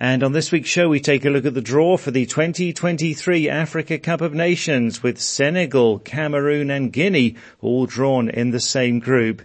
And on this week's show, we take a look at the draw for the 2023 Africa Cup of Nations with Senegal, Cameroon and Guinea all drawn in the same group.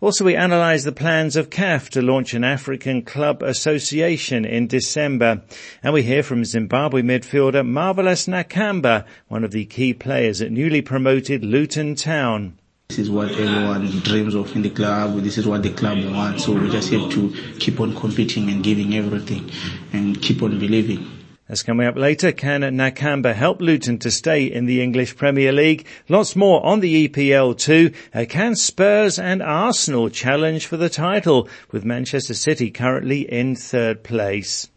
Also, we analyse the plans of CAF to launch an African Club Association in December. And we hear from Zimbabwe midfielder Marvelous Nakamba, one of the key players at newly promoted Luton Town. This is what everyone dreams of in the club. This is what the club wants. So we just have to keep on competing and giving everything and keep on believing. That's coming up later. Can Nakamba help Luton to stay in the English Premier League? Lots more on the EPL too. Uh, can Spurs and Arsenal challenge for the title with Manchester City currently in third place?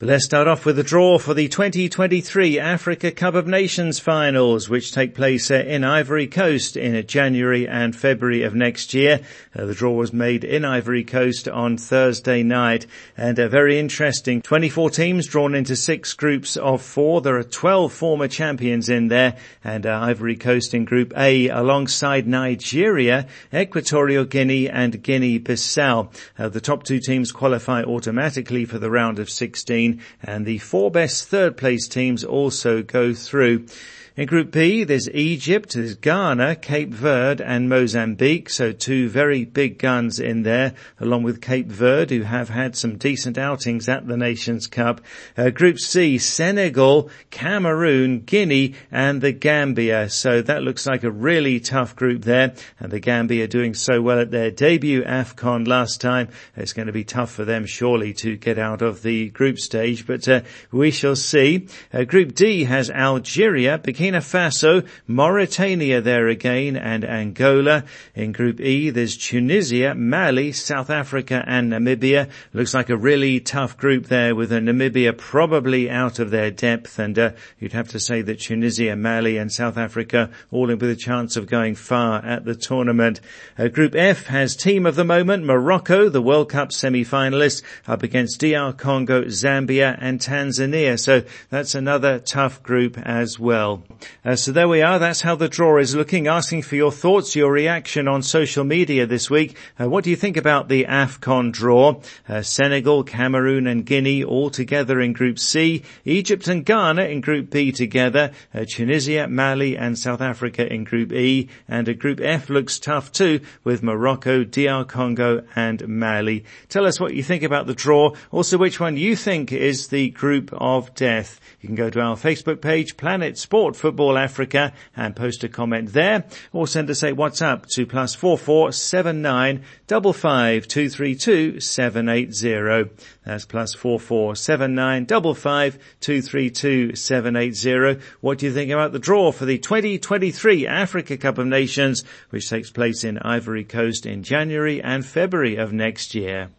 But let's start off with the draw for the 2023 Africa Cup of Nations finals, which take place uh, in Ivory Coast in January and February of next year. Uh, the draw was made in Ivory Coast on Thursday night and uh, very interesting. 24 teams drawn into six groups of four. There are 12 former champions in there and uh, Ivory Coast in Group A alongside Nigeria, Equatorial Guinea and Guinea-Bissau. Uh, the top two teams qualify automatically for the round of 16 and the four best third place teams also go through. In Group B, there's Egypt, there's Ghana, Cape Verde and Mozambique. So two very big guns in there, along with Cape Verde, who have had some decent outings at the Nations Cup. Uh, Group C, Senegal, Cameroon, Guinea and the Gambia. So that looks like a really tough group there. And the Gambia doing so well at their debut AFCON last time. It's going to be tough for them surely to get out of the group stage, but uh, we shall see. Uh, group D has Algeria, Burkina Faso, Mauritania there again, and Angola. In Group E, there's Tunisia, Mali, South Africa, and Namibia. Looks like a really tough group there with Namibia probably out of their depth, and uh, you'd have to say that Tunisia, Mali, and South Africa all with a chance of going far at the tournament. Uh, group F has team of the moment, Morocco, the World Cup semi-finalists, up against DR Congo, Zambia, and Tanzania. So that's another tough group as well. Uh, so there we are. That's how the draw is looking. Asking for your thoughts, your reaction on social media this week. Uh, what do you think about the AFCON draw? Uh, Senegal, Cameroon and Guinea all together in Group C. Egypt and Ghana in Group B together. Uh, Tunisia, Mali and South Africa in Group E. And Group F looks tough too with Morocco, DR Congo and Mali. Tell us what you think about the draw. Also which one you think is the group of death. You can go to our Facebook page, Planet Sport for Football Africa and post a comment there or send us a WhatsApp to plus four four seven nine double five two three two seven eight zero. That's plus four four seven nine double five two three two seven eight zero. What do you think about the draw for the 2023 Africa Cup of Nations, which takes place in Ivory Coast in January and February of next year?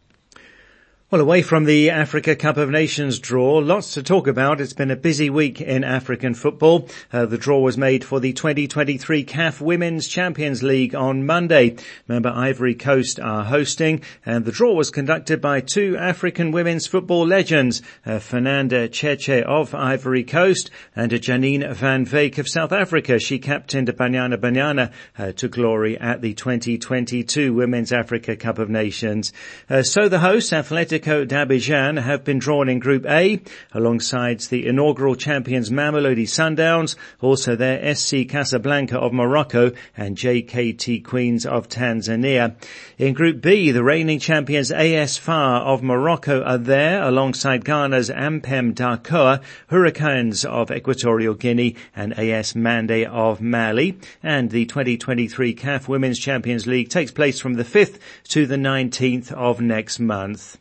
Well, away from the Africa Cup of Nations draw, lots to talk about. It's been a busy week in African football. Uh, the draw was made for the 2023 CAF Women's Champions League on Monday. Remember, Ivory Coast are hosting, and the draw was conducted by two African women's football legends, uh, Fernanda Cheche of Ivory Coast and Janine van Wyk of South Africa. She captained Banyana Banyana uh, to glory at the 2022 Women's Africa Cup of Nations. Uh, so the hosts, Athletic Atletico d'Abidjan have been drawn in Group A alongside the inaugural champions Mamelodi Sundowns, also their SC Casablanca of Morocco and JKT Queens of Tanzania. In Group B, the reigning champions AS FAR of Morocco are there alongside Ghana's Ampem Darkoa, Hurricanes of Equatorial Guinea and AS Mande of Mali. And the 2023 CAF Women's Champions League takes place from the 5th to the 19th of next month.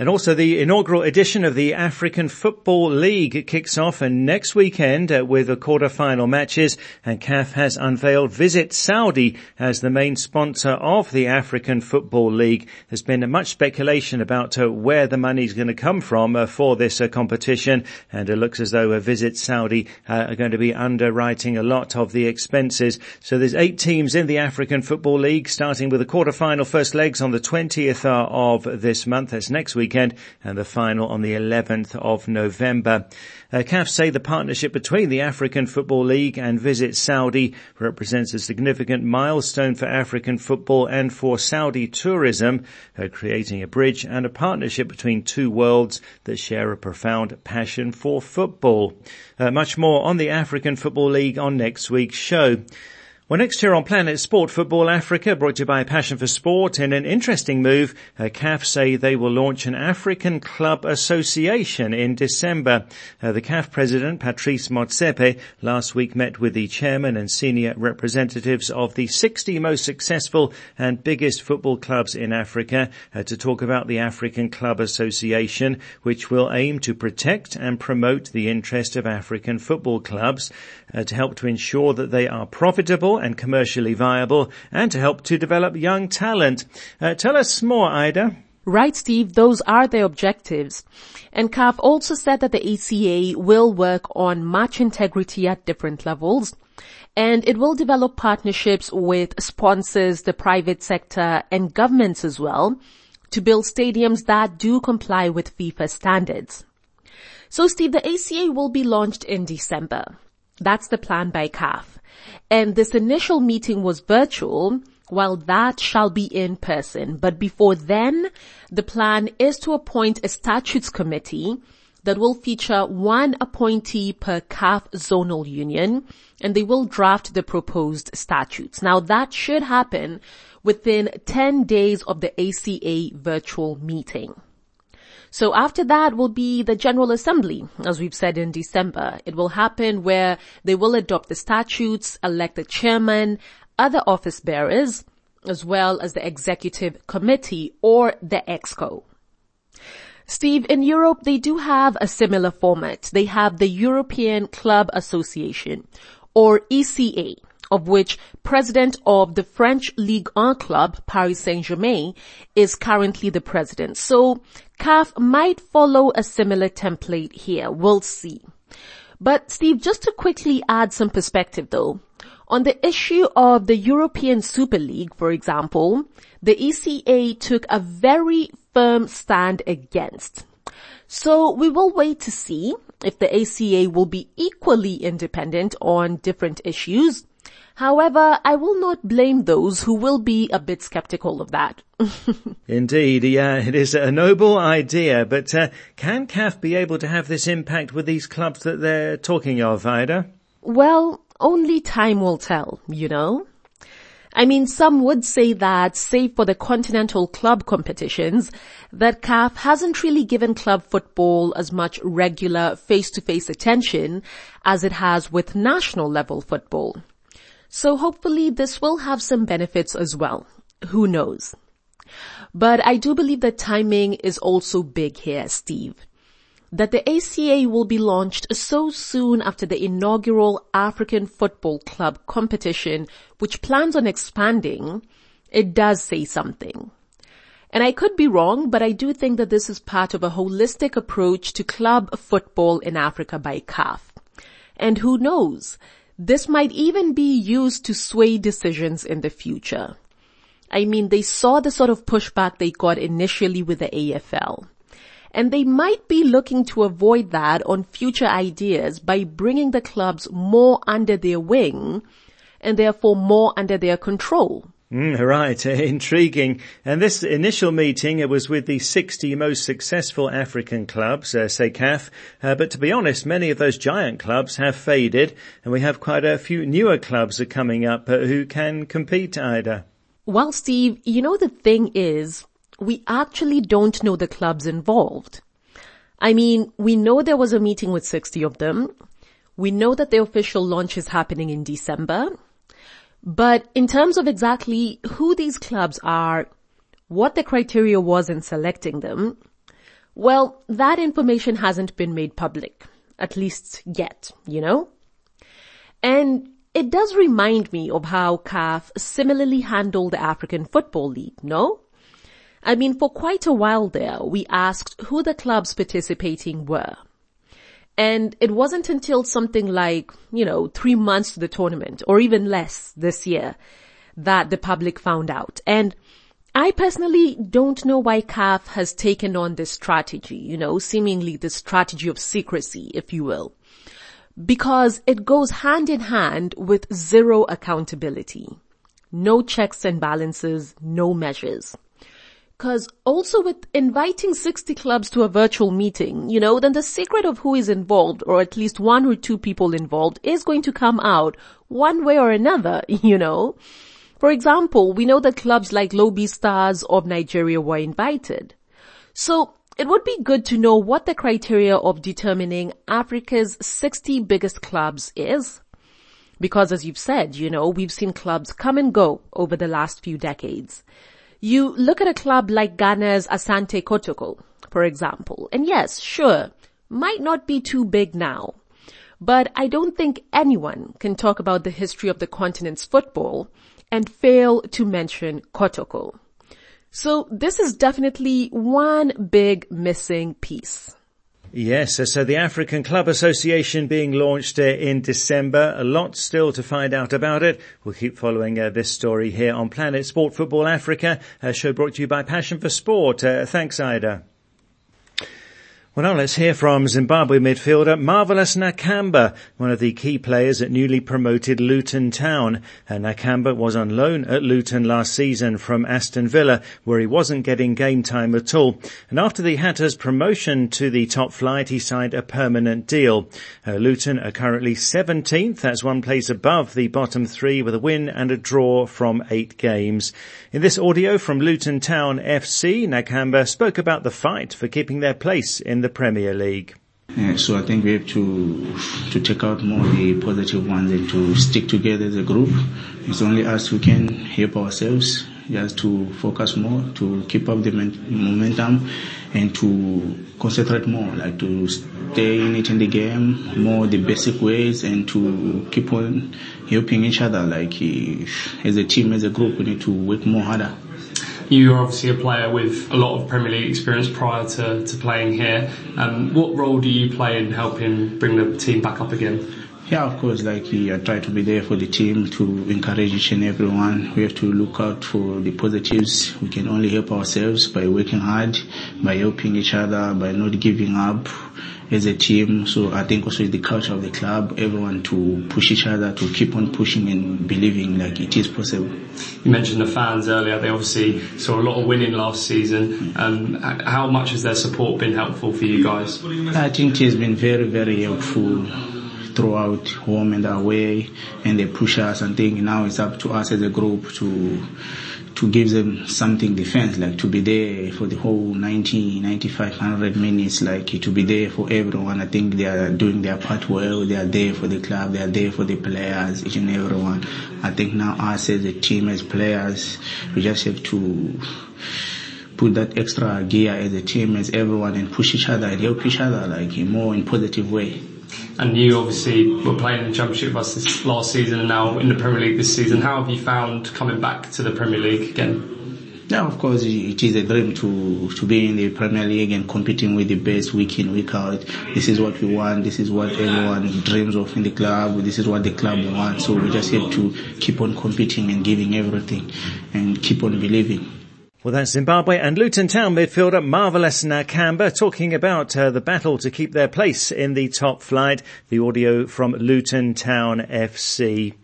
And also the inaugural edition of the African Football League kicks off next weekend uh, with the quarter-final matches and CAF has unveiled Visit Saudi as the main sponsor of the African Football League. There's been much speculation about uh, where the money's going to come from uh, for this competition and it looks as though Visit Saudi are going to be underwriting a lot of the expenses. So there's eight teams in the African Football League starting with the quarter-final first legs on the 20th uh, of this month. That's next week weekend and the final on the 11th of November. Uh, CAF say the partnership between the African Football League and Visit Saudi represents a significant milestone for African football and for Saudi tourism, uh, creating a bridge and a partnership between two worlds that share a profound passion for football. Uh, much more on the African Football League on next week's show. Well, next here on Planet Sport Football Africa, brought to you by Passion for Sport, in an interesting move, uh, CAF say they will launch an African Club Association in December. Uh, the CAF president, Patrice Motsepe, last week met with the chairman and senior representatives of the 60 most successful and biggest football clubs in Africa uh, to talk about the African Club Association, which will aim to protect and promote the interest of African football clubs uh, to help to ensure that they are profitable and commercially viable and to help to develop young talent. Uh, tell us more, Ida. Right, Steve. Those are the objectives. And CAF also said that the ACA will work on match integrity at different levels. And it will develop partnerships with sponsors, the private sector, and governments as well to build stadiums that do comply with FIFA standards. So Steve, the ACA will be launched in December. That's the plan by CAF. And this initial meeting was virtual, while that shall be in person. But before then, the plan is to appoint a statutes committee that will feature one appointee per CAF zonal union and they will draft the proposed statutes. Now that should happen within 10 days of the ACA virtual meeting. So after that will be the General Assembly, as we've said in December. It will happen where they will adopt the statutes, elect the chairman, other office bearers, as well as the executive committee or the exco. Steve, in Europe, they do have a similar format. They have the European Club Association, or ECA of which president of the French Ligue 1 club, Paris Saint-Germain, is currently the president. So CAF might follow a similar template here. We'll see. But Steve, just to quickly add some perspective though, on the issue of the European Super League, for example, the ECA took a very firm stand against. So we will wait to see if the ACA will be equally independent on different issues However, I will not blame those who will be a bit skeptical of that. Indeed, yeah, it is a noble idea, but uh, can CAF be able to have this impact with these clubs that they're talking of, Ida? Well, only time will tell, you know? I mean, some would say that, save for the continental club competitions, that CAF hasn't really given club football as much regular face-to-face attention as it has with national level football. So hopefully this will have some benefits as well. Who knows? But I do believe that timing is also big here, Steve. That the ACA will be launched so soon after the inaugural African Football Club competition, which plans on expanding, it does say something. And I could be wrong, but I do think that this is part of a holistic approach to club football in Africa by CAF. And who knows? This might even be used to sway decisions in the future. I mean, they saw the sort of pushback they got initially with the AFL. And they might be looking to avoid that on future ideas by bringing the clubs more under their wing and therefore more under their control. Mm, right, intriguing. And this initial meeting, it was with the 60 most successful African clubs, uh, say CAF. Uh, but to be honest, many of those giant clubs have faded, and we have quite a few newer clubs are coming up uh, who can compete, Ida. Well, Steve, you know the thing is, we actually don't know the clubs involved. I mean, we know there was a meeting with 60 of them. We know that the official launch is happening in December. But in terms of exactly who these clubs are, what the criteria was in selecting them, Well, that information hasn't been made public, at least yet, you know? And it does remind me of how CAF similarly handled the African Football League, no? I mean, for quite a while there, we asked who the clubs participating were. And it wasn't until something like, you know, three months to the tournament or even less this year that the public found out. And I personally don't know why CAF has taken on this strategy, you know, seemingly the strategy of secrecy, if you will. Because it goes hand in hand with zero accountability. No checks and balances, no measures. Cause also with inviting 60 clubs to a virtual meeting, you know, then the secret of who is involved, or at least one or two people involved, is going to come out one way or another, you know. For example, we know that clubs like Lobi Stars of Nigeria were invited. So it would be good to know what the criteria of determining Africa's 60 biggest clubs is. Because as you've said, you know, we've seen clubs come and go over the last few decades. You look at a club like Ghana's Asante Kotoko, for example, and yes, sure, might not be too big now. But I don't think anyone can talk about the history of the continent's football and fail to mention Kotoko. So this is definitely one big missing piece. Yes, so the African Club Association being launched uh, in December. A lot still to find out about it. We'll keep following uh, this story here on Planet Sport Football Africa, a show brought to you by Passion for Sport. Uh, thanks, Ida. Well, now let's hear from Zimbabwe midfielder Marvelous Nakamba, one of the key players at newly promoted Luton Town. And Nakamba was on loan at Luton last season from Aston Villa, where he wasn't getting game time at all. And after the Hatters' promotion to the top flight, he signed a permanent deal. Uh, Luton are currently 17th, that's one place above the bottom three with a win and a draw from eight games. In this audio from Luton Town FC, Nakamba spoke about the fight for keeping their place in the the Premier League? Yeah, so I think we have to to take out more the positive ones and to stick together as a group. It's only us who can help ourselves. Just to focus more, to keep up the momentum, and to concentrate more, like to stay in it in the game, more the basic ways, and to keep on helping each other. Like eh, as a team, as a group, we need to work more harder. You are obviously a player with a lot of Premier League experience prior to, to playing here. Um, what role do you play in helping bring the team back up again? Yeah, of course, like I try to be there for the team to encourage each and everyone. We have to look out for the positives. We can only help ourselves by working hard, by helping each other, by not giving up as a team. So I think also the culture of the club, everyone to push each other, to keep on pushing and believing like it is possible. You mentioned the fans earlier. They obviously saw a lot of winning last season. Um, how much has their support been helpful for you guys? I think it has been very, very helpful throughout home and away and they push us and think now it's up to us as a group to to give them something defense, like to be there for the whole 90, 95, 100 minutes, like to be there for everyone. I think they are doing their part well. They are there for the club. They are there for the players, each and everyone. I think now us as a team, as players, we just have to put that extra gear as a team, as everyone, and push each other and help each other, like in more in positive way. And you obviously were playing in the Championship with us this last season and now in the Premier League this season. How have you found coming back to the Premier League again? Yeah, of course, it is a dream to to be in the Premier League and competing with the best week in, week out. This is what we want. This is what everyone dreams of in the club. This is what the club wants. So we just have to keep on competing and giving everything and keep on believing. Well, that's Zimbabwe and Luton Town midfielder Marvelous Nakamba talking about uh, the battle to keep their place in the top flight. The audio from Luton Town FC.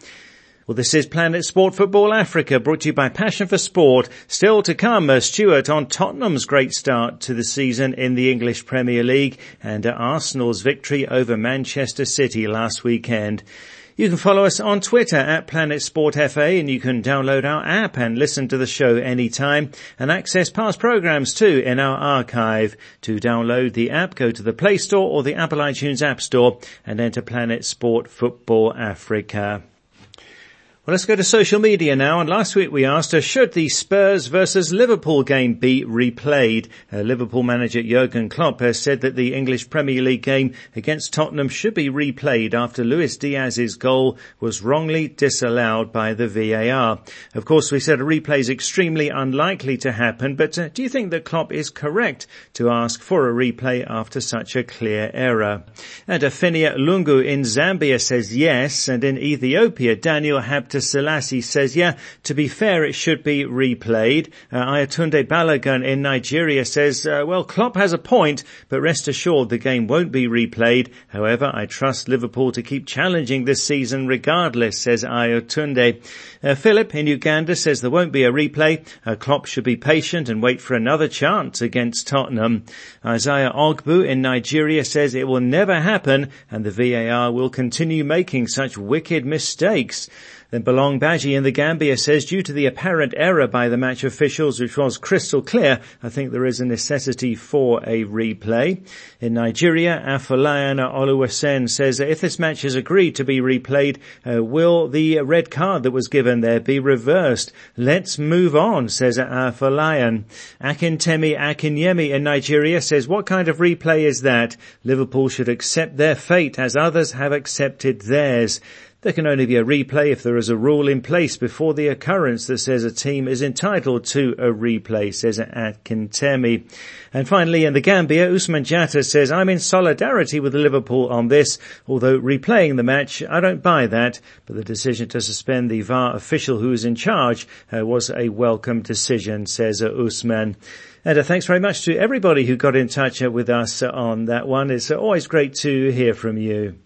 Well, this is Planet Sport Football Africa brought to you by Passion for Sport. Still to come, uh, Stuart on Tottenham's great start to the season in the English Premier League and uh, Arsenal's victory over Manchester City last weekend. You can follow us on Twitter at Planet Sport FA and you can download our app and listen to the show anytime and access past programs too in our archive. To download the app, go to the Play Store or the Apple iTunes App Store and enter Planet Sport Football Africa. Well, let's go to social media now. And last week we asked, uh, should the Spurs versus Liverpool game be replayed? Uh, Liverpool manager Jurgen Klopp has said that the English Premier League game against Tottenham should be replayed after Luis Diaz's goal was wrongly disallowed by the VAR. Of course, we said a replay is extremely unlikely to happen, but uh, do you think that Klopp is correct to ask for a replay after such a clear error? And Afinia Lungu in Zambia says yes, and in Ethiopia, Daniel Habt Dr. Selassie says, yeah, to be fair, it should be replayed. Uh, Ayatunde Balagan in Nigeria says, uh, well, Klopp has a point, but rest assured the game won't be replayed. However, I trust Liverpool to keep challenging this season regardless, says Ayatunde. Uh, Philip in Uganda says there won't be a replay. Uh, Klopp should be patient and wait for another chance against Tottenham. Isaiah Ogbu in Nigeria says it will never happen and the VAR will continue making such wicked mistakes. Then Belong Baji in the Gambia says, due to the apparent error by the match officials, which was crystal clear, I think there is a necessity for a replay. In Nigeria, Afalayana Oluwasen says, if this match is agreed to be replayed, uh, will the red card that was given there be reversed? Let's move on, says Afolayan. Akintemi Akinyemi in Nigeria says, what kind of replay is that? Liverpool should accept their fate as others have accepted theirs. There can only be a replay if there is a rule in place before the occurrence that says a team is entitled to a replay, says Akintemi. And finally, in the Gambia, Usman Jatta says, I'm in solidarity with Liverpool on this, although replaying the match, I don't buy that, but the decision to suspend the VAR official who is in charge uh, was a welcome decision, says uh, Usman. And uh, thanks very much to everybody who got in touch uh, with us on that one. It's uh, always great to hear from you.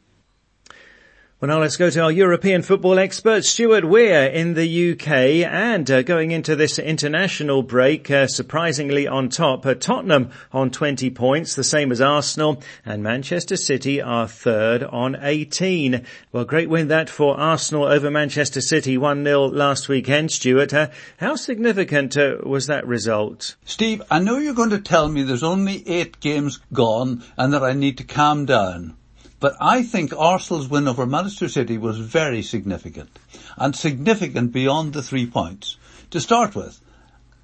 Well, now let's go to our European football expert, Stuart Weir in the UK. And uh, going into this international break, uh, surprisingly on top, uh, Tottenham on 20 points, the same as Arsenal, and Manchester City are third on 18. Well, great win that for Arsenal over Manchester City, 1-0 last weekend, Stuart. Uh, how significant uh, was that result? Steve, I know you're going to tell me there's only eight games gone and that I need to calm down. But I think Arsenal's win over Manchester City was very significant, and significant beyond the three points. To start with,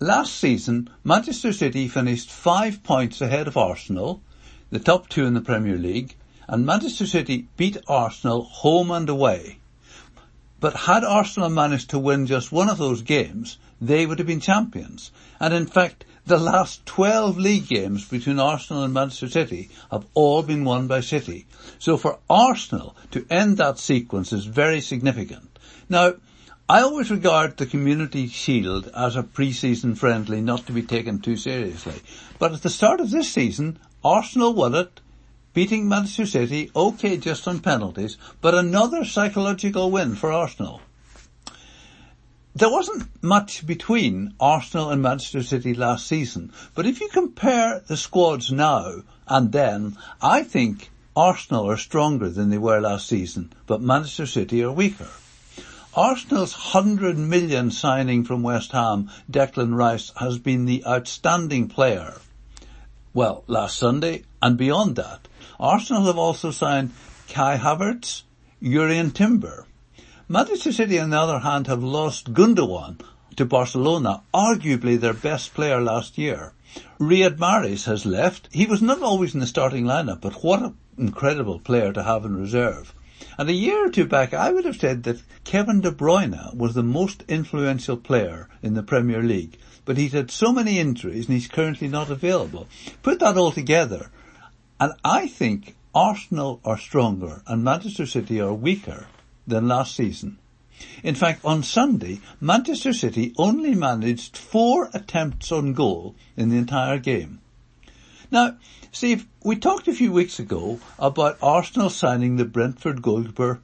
last season Manchester City finished five points ahead of Arsenal, the top two in the Premier League, and Manchester City beat Arsenal home and away. But had Arsenal managed to win just one of those games, they would have been champions. And in fact, the last 12 league games between Arsenal and Manchester City have all been won by City. So for Arsenal to end that sequence is very significant. Now, I always regard the Community Shield as a pre-season friendly not to be taken too seriously. But at the start of this season, Arsenal won it, beating Manchester City, okay just on penalties, but another psychological win for Arsenal there wasn't much between Arsenal and Manchester City last season, but if you compare the squads now and then, I think Arsenal are stronger than they were last season, but Manchester City are weaker. Arsenal's 100 million signing from West Ham, Declan Rice, has been the outstanding player. Well, last Sunday and beyond that. Arsenal have also signed Kai Havertz, Jurrien Timber. Manchester City, on the other hand, have lost Gundogan to Barcelona, arguably their best player last year. Riyad Mahrez has left. He was not always in the starting lineup, but what an incredible player to have in reserve. And a year or two back, I would have said that Kevin De Bruyne was the most influential player in the Premier League, but he's had so many injuries and he's currently not available. Put that all together, and I think Arsenal are stronger and Manchester City are weaker than last season. In fact, on Sunday, Manchester City only managed four attempts on goal in the entire game. Now, Steve, we talked a few weeks ago about Arsenal signing the Brentford goalkeeper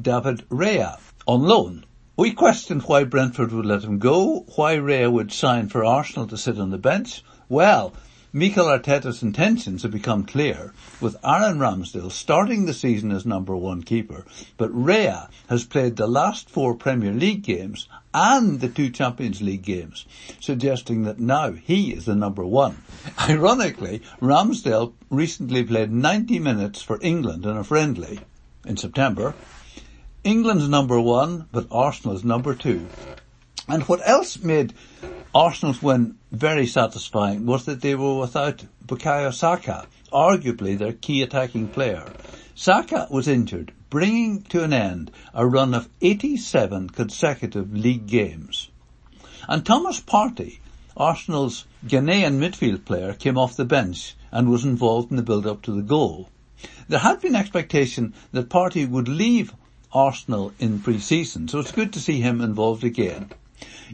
David Raya on loan. We questioned why Brentford would let him go, why Raya would sign for Arsenal to sit on the bench. Well, Mikel Arteta's intentions have become clear, with Aaron Ramsdale starting the season as number one keeper, but Raya has played the last four Premier League games and the two Champions League games, suggesting that now he is the number one. Ironically, Ramsdale recently played 90 minutes for England in a friendly in September. England's number one, but Arsenal's number two. And what else made Arsenal's win very satisfying was that they were without Bukayo Saka, arguably their key attacking player. Saka was injured, bringing to an end a run of 87 consecutive league games. And Thomas Partey, Arsenal's Ghanaian midfield player, came off the bench and was involved in the build-up to the goal. There had been expectation that Partey would leave Arsenal in pre-season, so it's good to see him involved again.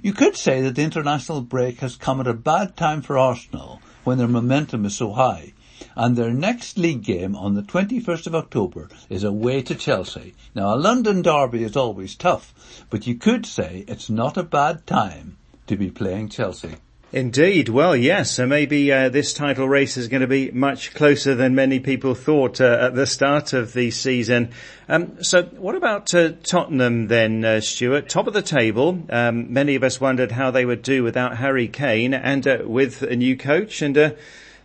You could say that the international break has come at a bad time for Arsenal when their momentum is so high, and their next league game on the 21st of October is away to Chelsea. Now a London derby is always tough, but you could say it's not a bad time to be playing Chelsea. Indeed. Well, yes. So maybe uh, this title race is going to be much closer than many people thought uh, at the start of the season. Um, so, what about uh, Tottenham then, uh, Stuart? Top of the table. Um, many of us wondered how they would do without Harry Kane and uh, with a new coach, and uh,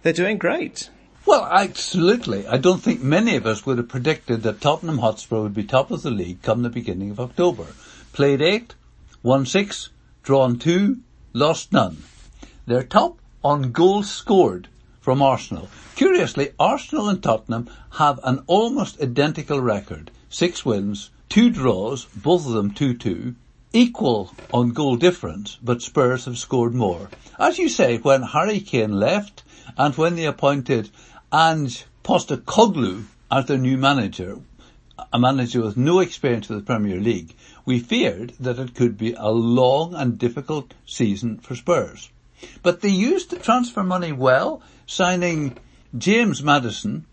they're doing great. Well, absolutely. I don't think many of us would have predicted that Tottenham Hotspur would be top of the league come the beginning of October. Played eight, won six, drawn two, lost none. They're top on goals scored from Arsenal. Curiously, Arsenal and Tottenham have an almost identical record. Six wins, two draws, both of them 2-2, equal on goal difference, but Spurs have scored more. As you say, when Harry Kane left and when they appointed Ange Postecoglou as their new manager, a manager with no experience of the Premier League, we feared that it could be a long and difficult season for Spurs. But they used the transfer money well, signing James Maddison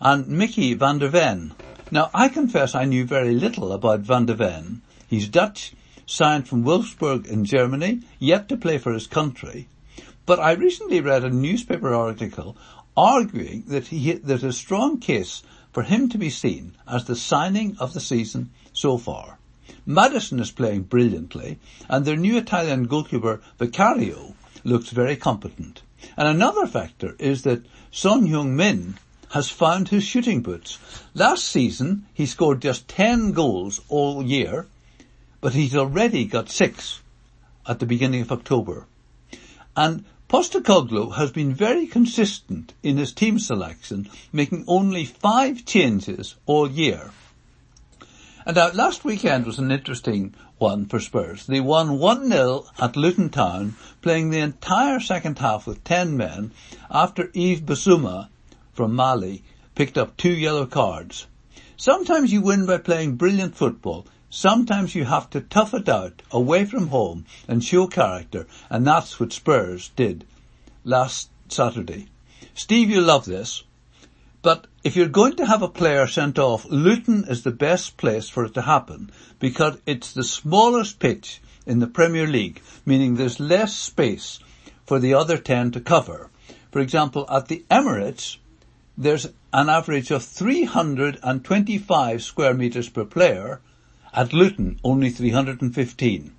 and Micky van de Ven. Now, I confess I knew very little about van de Ven. He's Dutch, signed from Wolfsburg in Germany, yet to play for his country. But I recently read a newspaper article arguing that he, there's a strong case for him to be seen as the signing of the season so far. Maddison is playing brilliantly, and their new Italian goalkeeper Vicario looks very competent. And another factor is that Son Heung-min has found his shooting boots. Last season, he scored just 10 goals all year, but he's already got six at the beginning of October. And Postecoglou has been very consistent in his team selection, making only five changes all year. And now last weekend was an interesting one for Spurs. They won 1-0 at Luton Town, playing the entire second half with 10 men after Yves Bissouma from Mali picked up two yellow cards. Sometimes you win by playing brilliant football. Sometimes you have to tough it out away from home and show character, and that's what Spurs did last Saturday. Steve, you love this. But if you're going to have a player sent off, Luton is the best place for it to happen because it's the smallest pitch in the Premier League, meaning there's less space for the other 10 to cover. For example, at the Emirates, there's an average of 325 square metres per player. At Luton, only 315.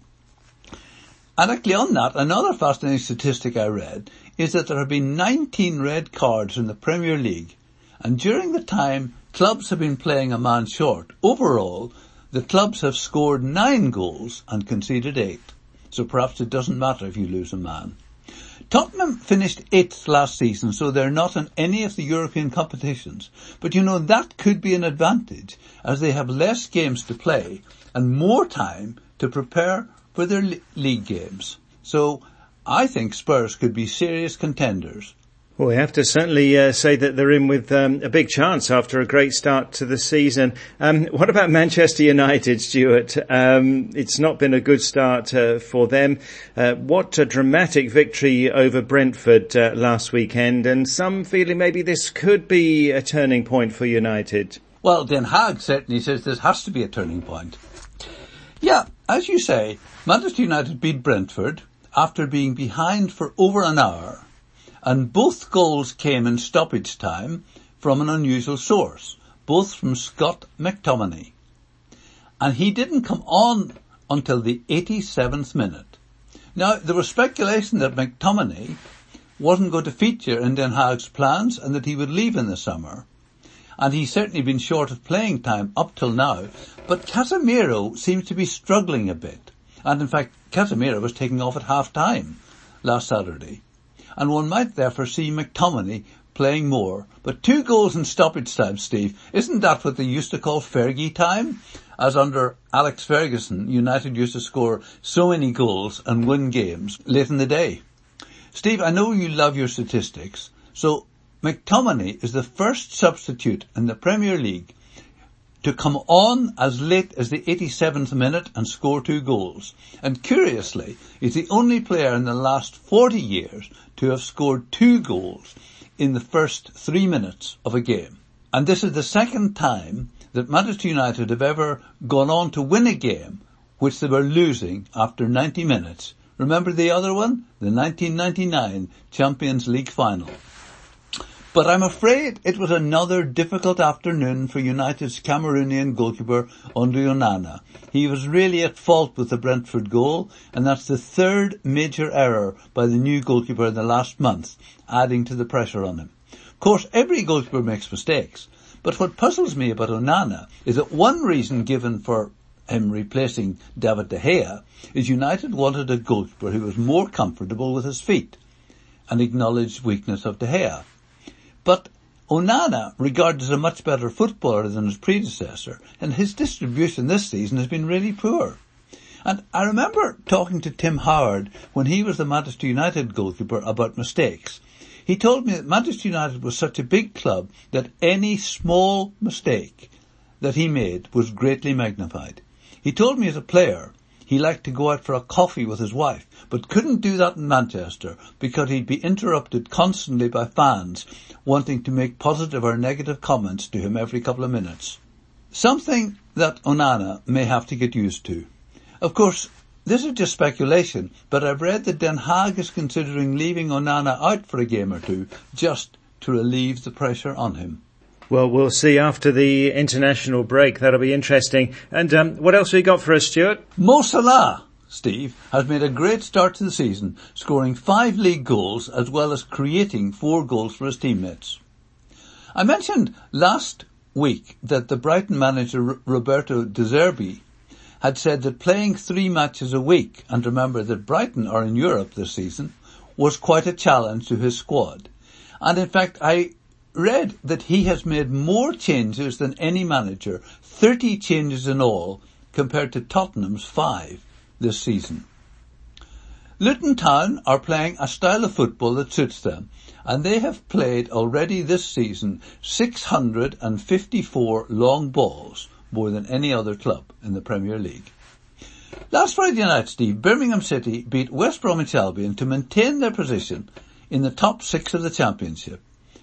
And actually on that, another fascinating statistic I read is that there have been 19 red cards in the Premier League and during the time clubs have been playing a man short, overall, the clubs have scored nine goals and conceded eight. So perhaps it doesn't matter if you lose a man. Tottenham finished eighth last season, so they're not in any of the European competitions. But you know, that could be an advantage, as they have less games to play and more time to prepare for their league games. So I think Spurs could be serious contenders well, we have to certainly uh, say that they're in with um, a big chance after a great start to the season. Um, what about Manchester United, Stuart? Um, it's not been a good start uh, for them. Uh, what a dramatic victory over Brentford uh, last weekend, and some feeling maybe this could be a turning point for United. Well, Ten Hag certainly says this has to be a turning point. Yeah, as you say, Manchester United beat Brentford after being behind for over an hour and both goals came in stoppage time from an unusual source, both from Scott McTominay. And he didn't come on until the 87th minute. Now, there was speculation that McTominay wasn't going to feature in Ten Hag's plans and that he would leave in the summer. and he's certainly been short of playing time up till now. But Casemiro seems to be struggling a bit. And in fact, Casemiro was taking off at half time last Saturday. And one might therefore see McTominay playing more. But two goals in stoppage time, Steve, isn't that what they used to call Fergie time? As under Alex Ferguson, United used to score so many goals and win games late in the day. Steve, I know you love your statistics, so McTominay is the first substitute in the Premier League to come on as late as the 87th minute and score two goals. And curiously, he's the only player in the last 40 years to have scored two goals in the first three minutes of a game. And this is the second time that Manchester United have ever gone on to win a game which they were losing after 90 minutes. Remember the other one? The 1999 Champions League final. But I'm afraid it was another difficult afternoon for United's Cameroonian goalkeeper Andre Onana. He was really at fault with the Brentford goal, and that's the third major error by the new goalkeeper in the last month, adding to the pressure on him. Of course, every goalkeeper makes mistakes, but what puzzles me about Onana is that one reason given for him replacing David De Gea is United wanted a goalkeeper who was more comfortable with his feet, an acknowledged weakness of De Gea. But Onana, regarded as a much better footballer than his predecessor, and his distribution this season has been really poor. And I remember talking to Tim Howard when he was the Manchester United goalkeeper about mistakes. He told me that Manchester United was such a big club that any small mistake that he made was greatly magnified. He told me as a player he liked to go out for a coffee with his wife, but couldn't do that in Manchester because he'd be interrupted constantly by fans wanting to make positive or negative comments to him every couple of minutes. Something that Onana may have to get used to. Of course, this is just speculation, but I've read that Ten Hag is considering leaving Onana out for a game or two just to relieve the pressure on him. Well, we'll see after the international break. That'll be interesting. And um, what else have you got for us, Stuart? Mo Salah, Steve, has made a great start to the season, scoring five league goals as well as creating four goals for his teammates. I mentioned last week that the Brighton manager Roberto De Zerbi had said that playing three matches a week, and remember that Brighton are in Europe this season, was quite a challenge to his squad. And in fact, I read that he has made more changes than any manager, 30 changes in all, compared to Tottenham's five this season. Luton Town are playing a style of football that suits them, and they have played already this season 654 long balls, more than any other club in the Premier League. Last Friday night, Steve, Birmingham City beat West Bromwich Albion to maintain their position in the top six of the championship.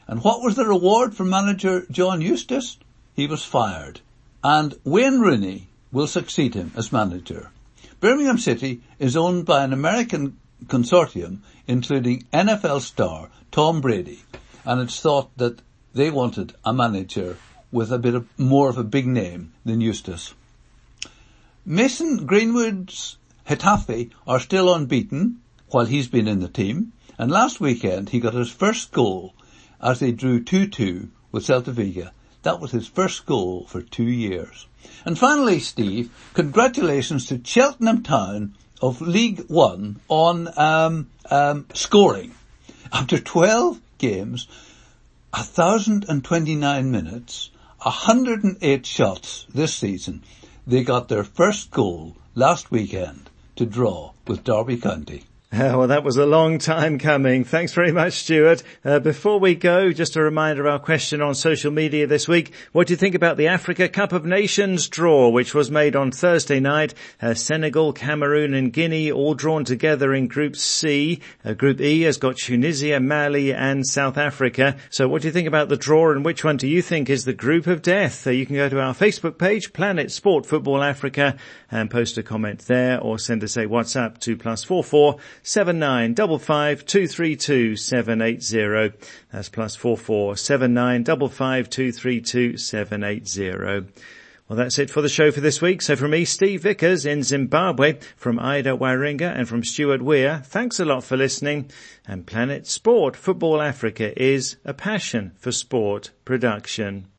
And what was the reward for manager John Eustace? He was fired. And Wayne Rooney will succeed him as manager. Birmingham City is owned by an American consortium including NFL star Tom Brady. And it's thought that they wanted a manager with a bit of more of a big name than Eustace. Mason Greenwood's Getafe are still unbeaten while he's been in the team. And last weekend he got his first goal as they drew 2-2 with Celta Vigo. That was his first goal for two years. And finally, Steve, congratulations to Cheltenham Town of League One on um, um, scoring. After 12 games, 1,029 minutes, 108 shots this season, they got their first goal last weekend to draw with Derby County. well, that was a long time coming. Thanks very much, Stuart. Uh, before we go, just a reminder of our question on social media this week. What do you think about the Africa Cup of Nations draw, which was made on Thursday night? Uh, Senegal, Cameroon and Guinea all drawn together in Group C. Uh, Group E has got Tunisia, Mali and South Africa. So what do you think about the draw and which one do you think is the group of death? Uh, you can go to our Facebook page, Planet Sport Football Africa, and post a comment there or send us a WhatsApp to plus four four seven nine double five two three two seven eight zero. That's plus four four seven nine double five two three two seven eight zero. Well, that's it for the show for this week. So from me, Steve Vickers in Zimbabwe, from Ida Waringa and from Stuart Weir, thanks a lot for listening. And Planet Sport Football Africa is a passion for sport production.